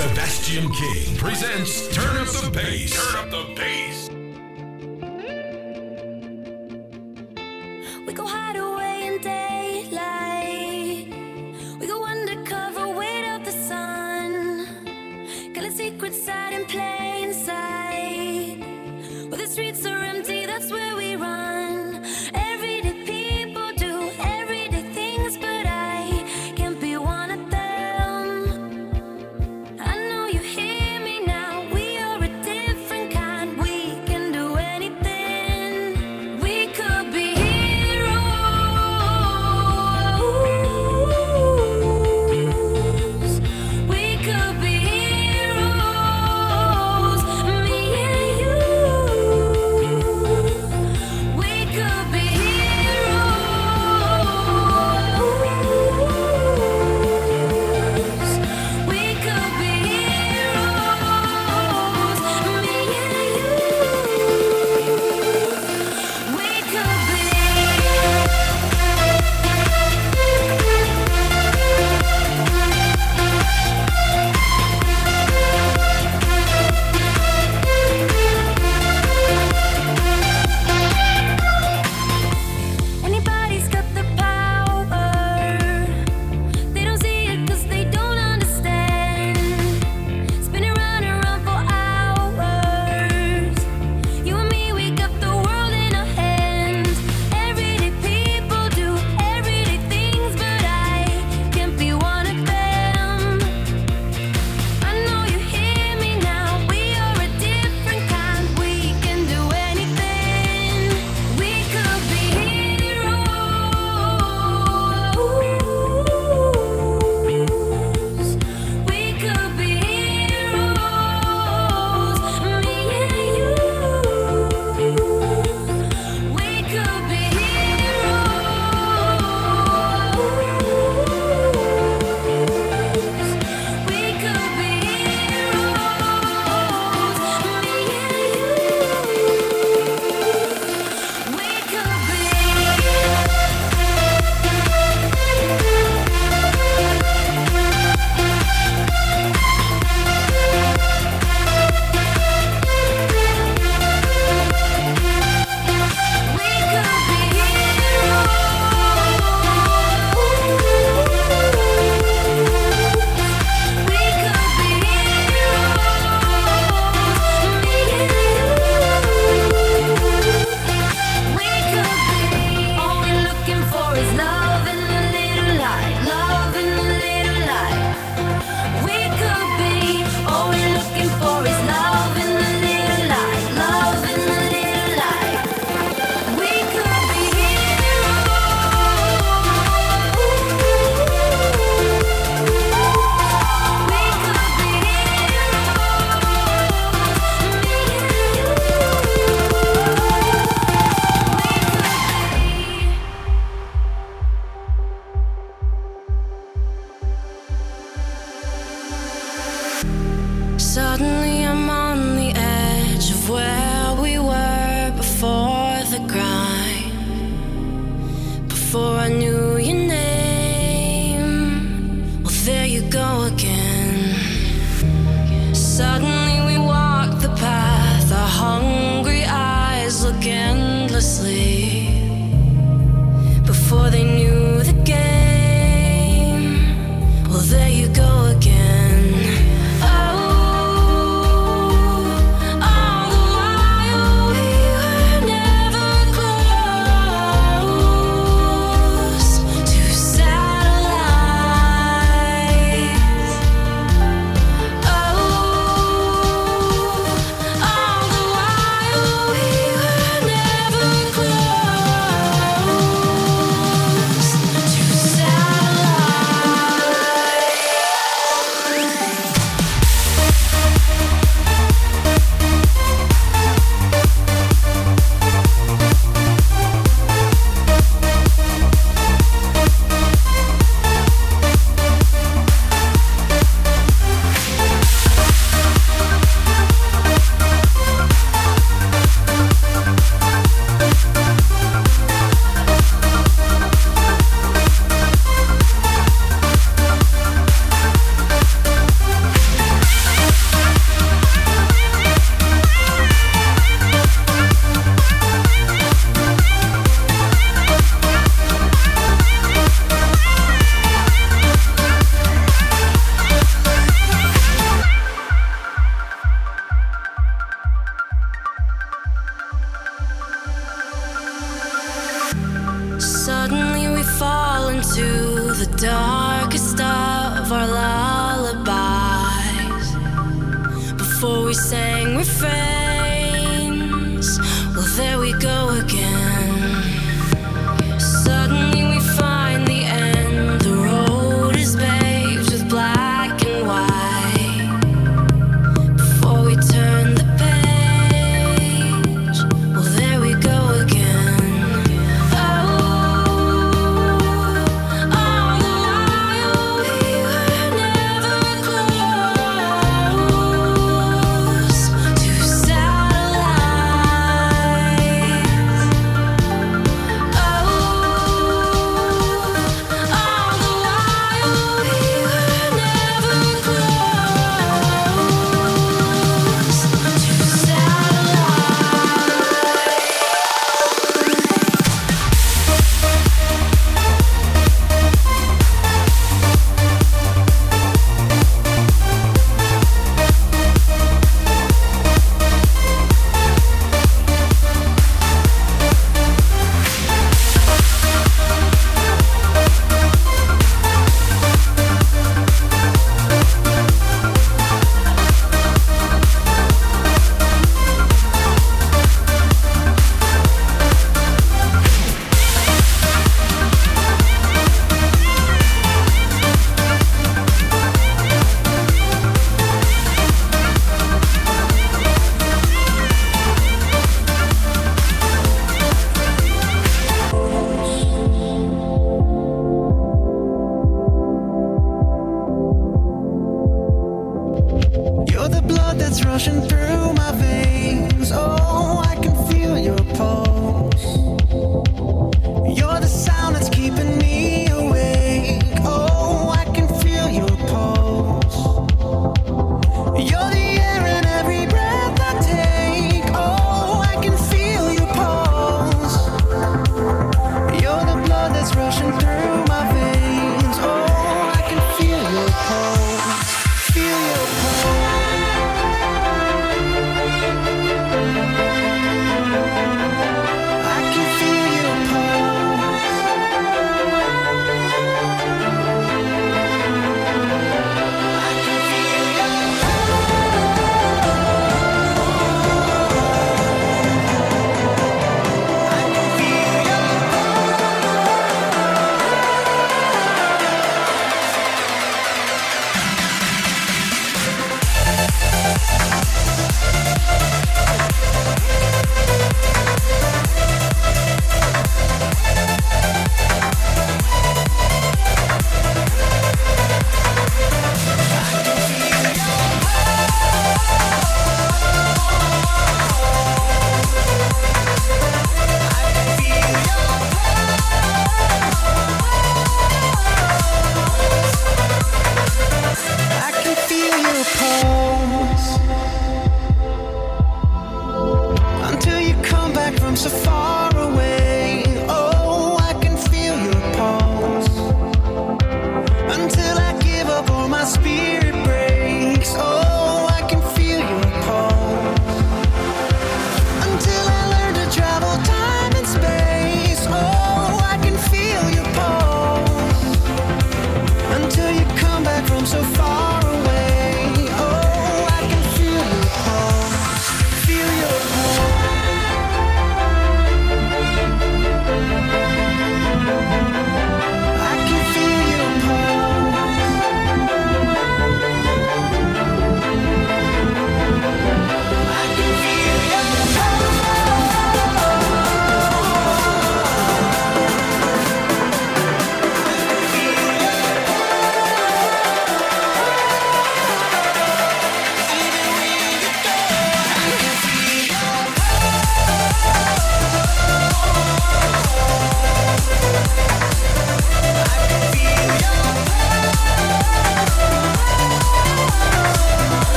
Sebastian King presents Turn Up the Bass. Turn Up the Bass.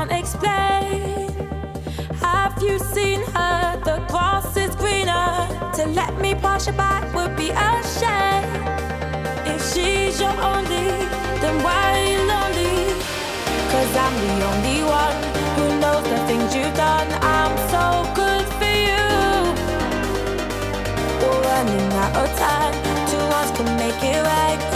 can't explain. Have you seen her? The grass is greener. To let me pass you by would be a shame. If she's your only, then why are you lonely? Cause I'm the only one who knows the things you've done. I'm so good for you. Running out of time, two arms can make it right.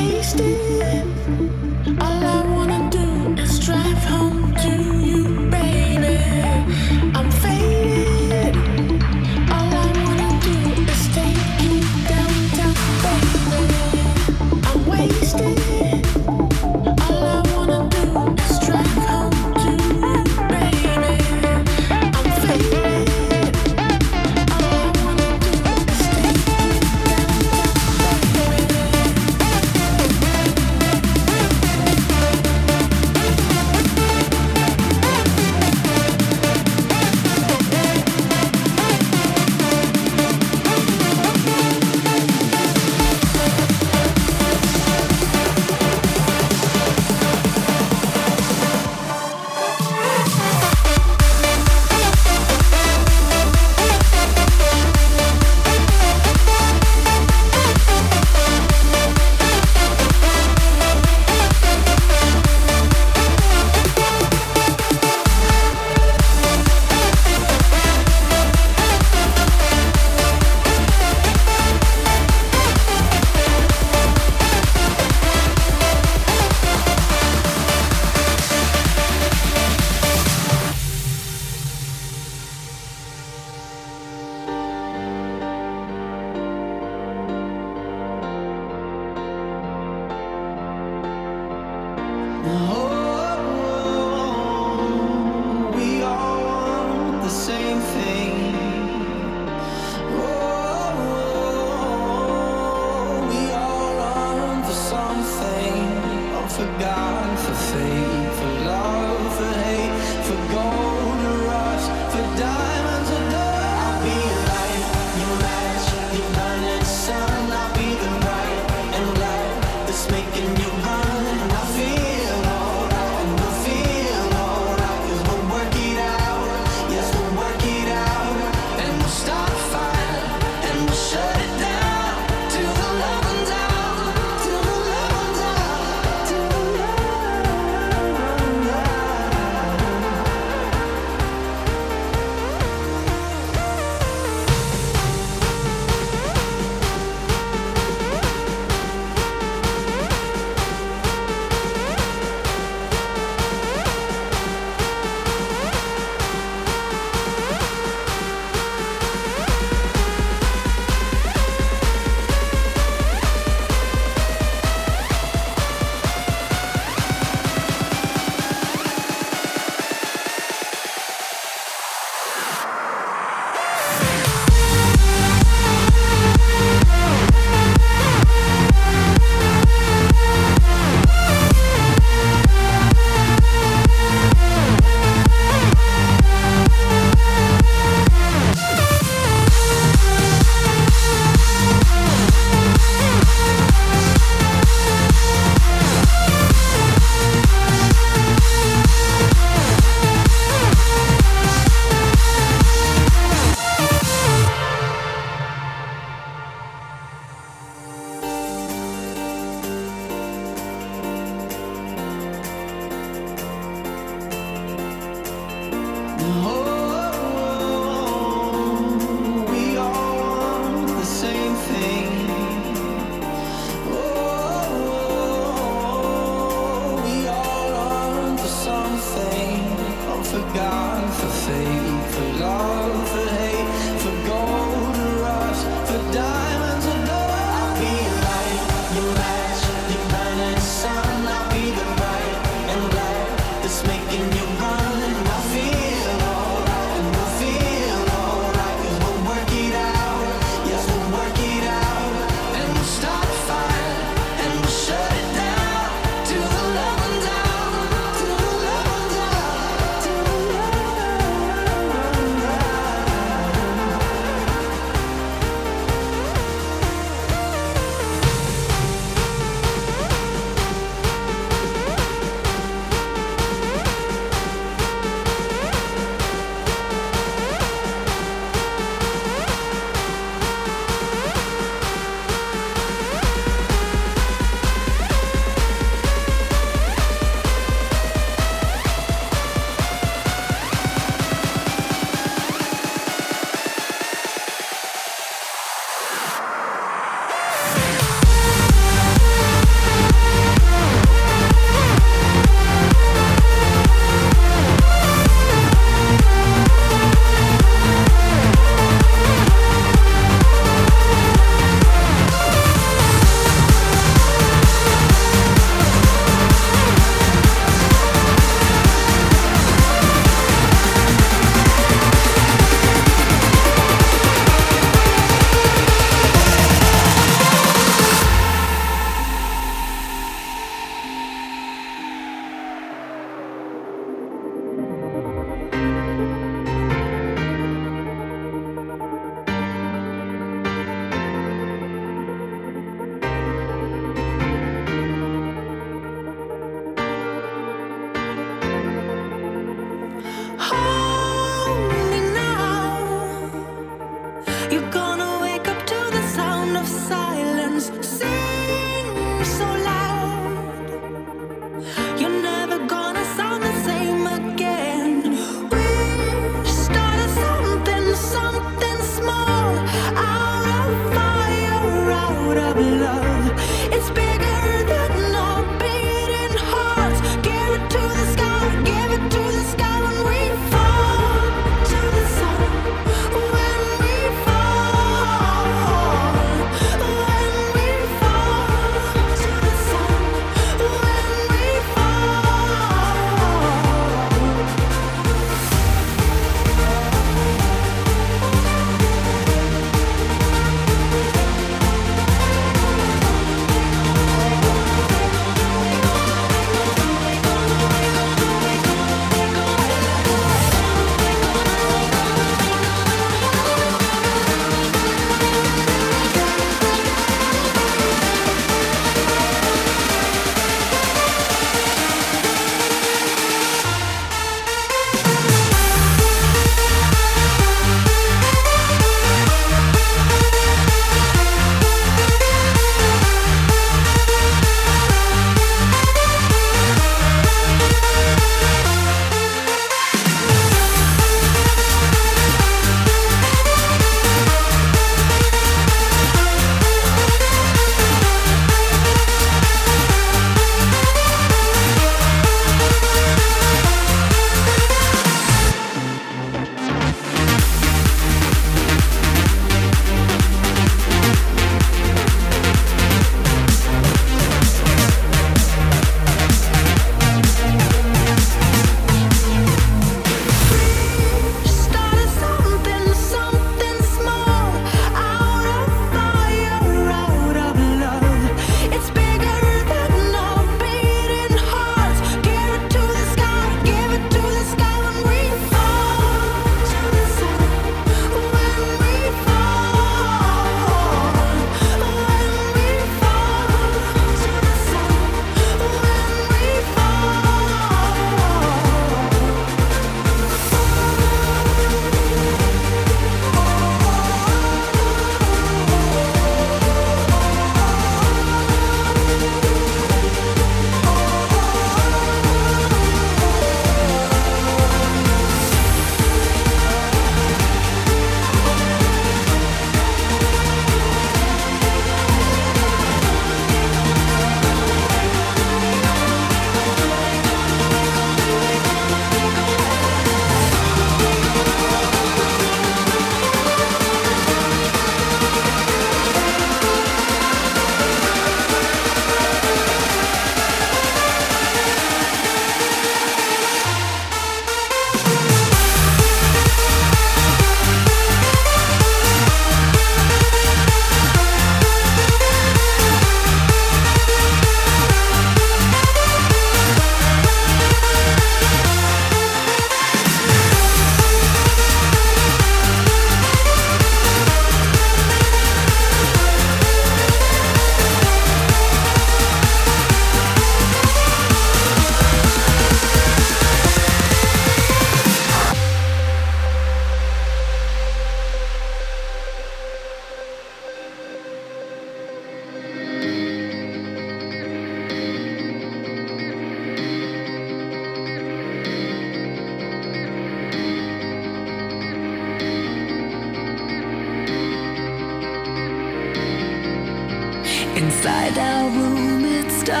Room, it's dark.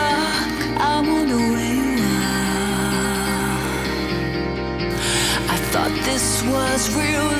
I wonder where you are. I thought this was real.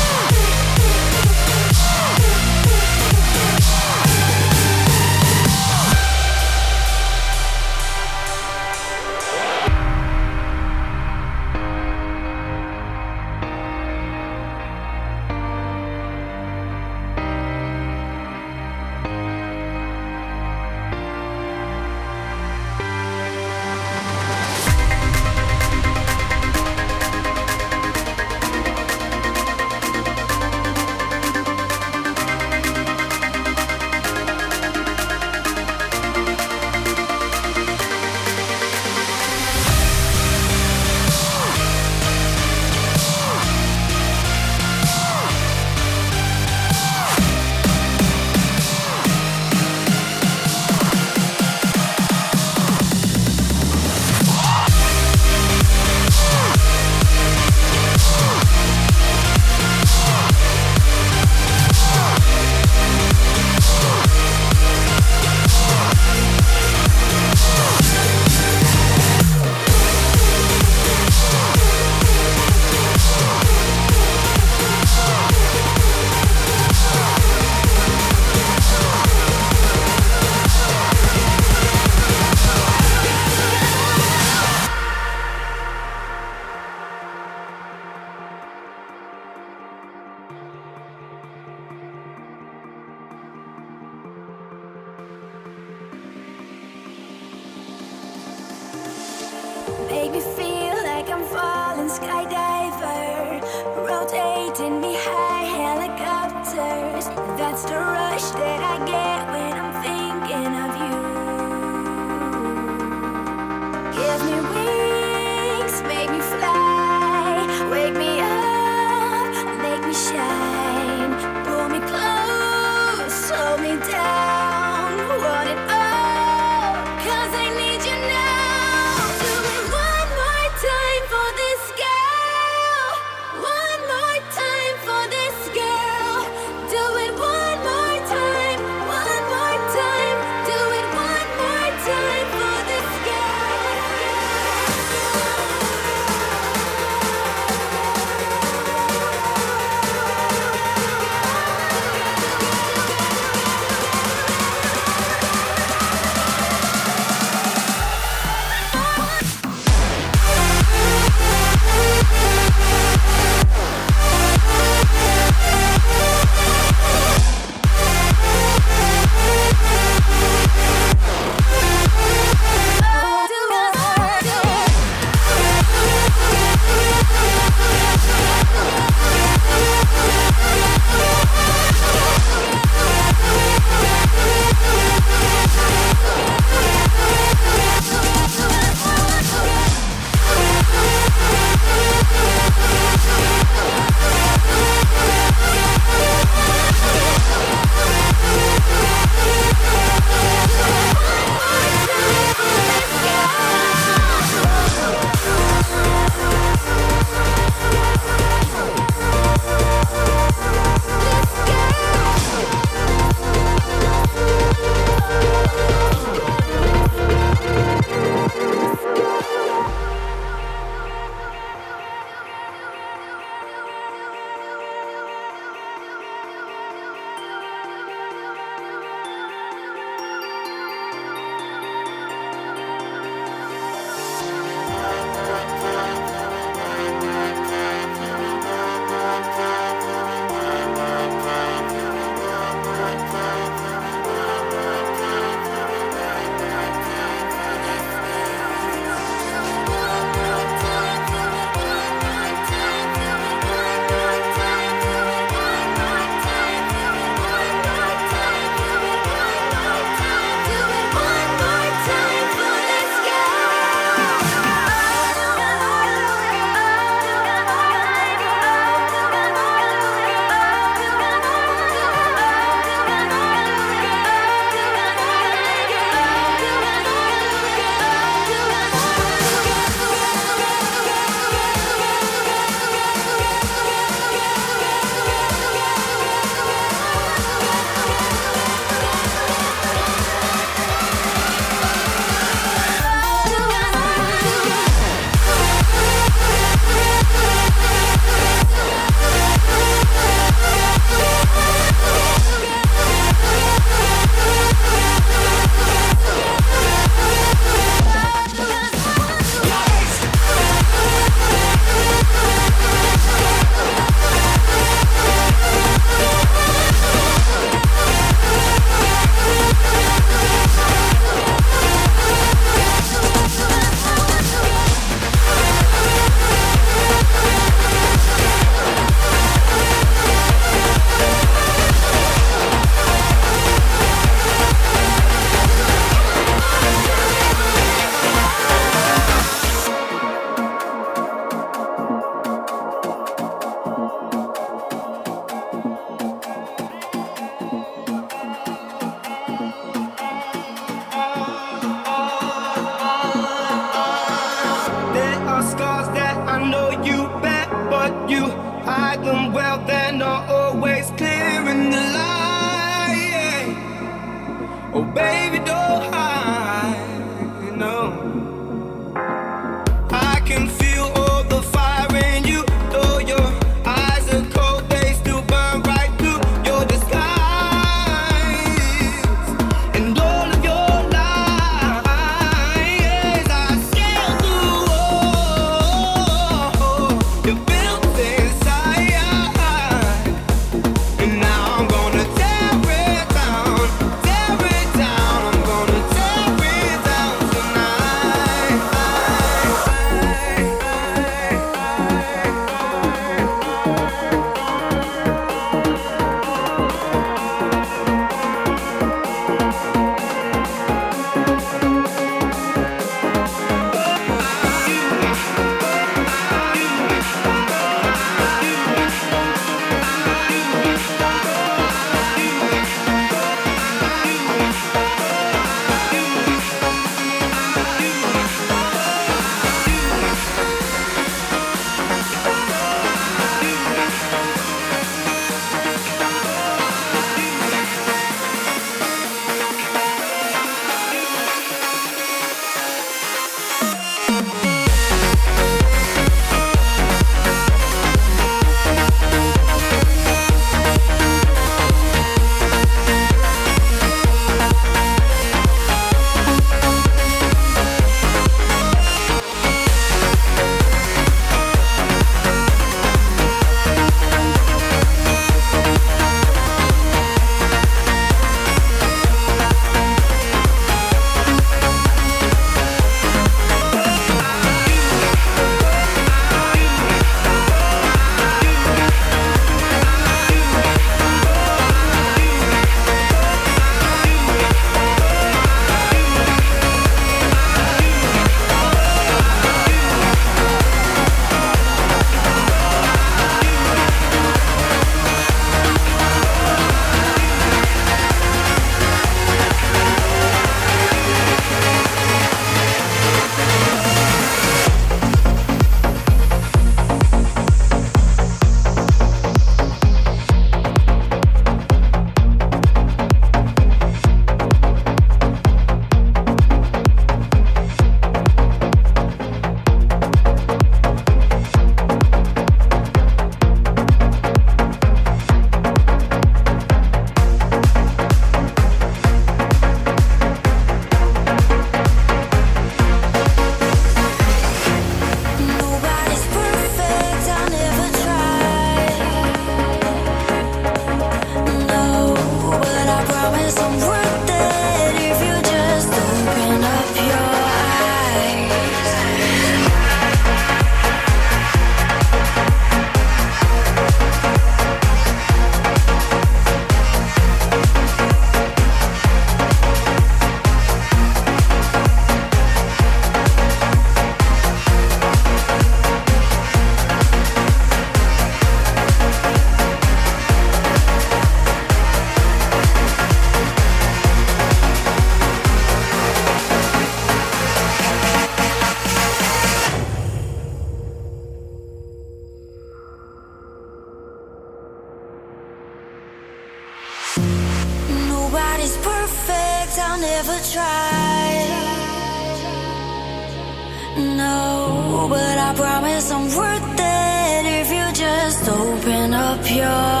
Up your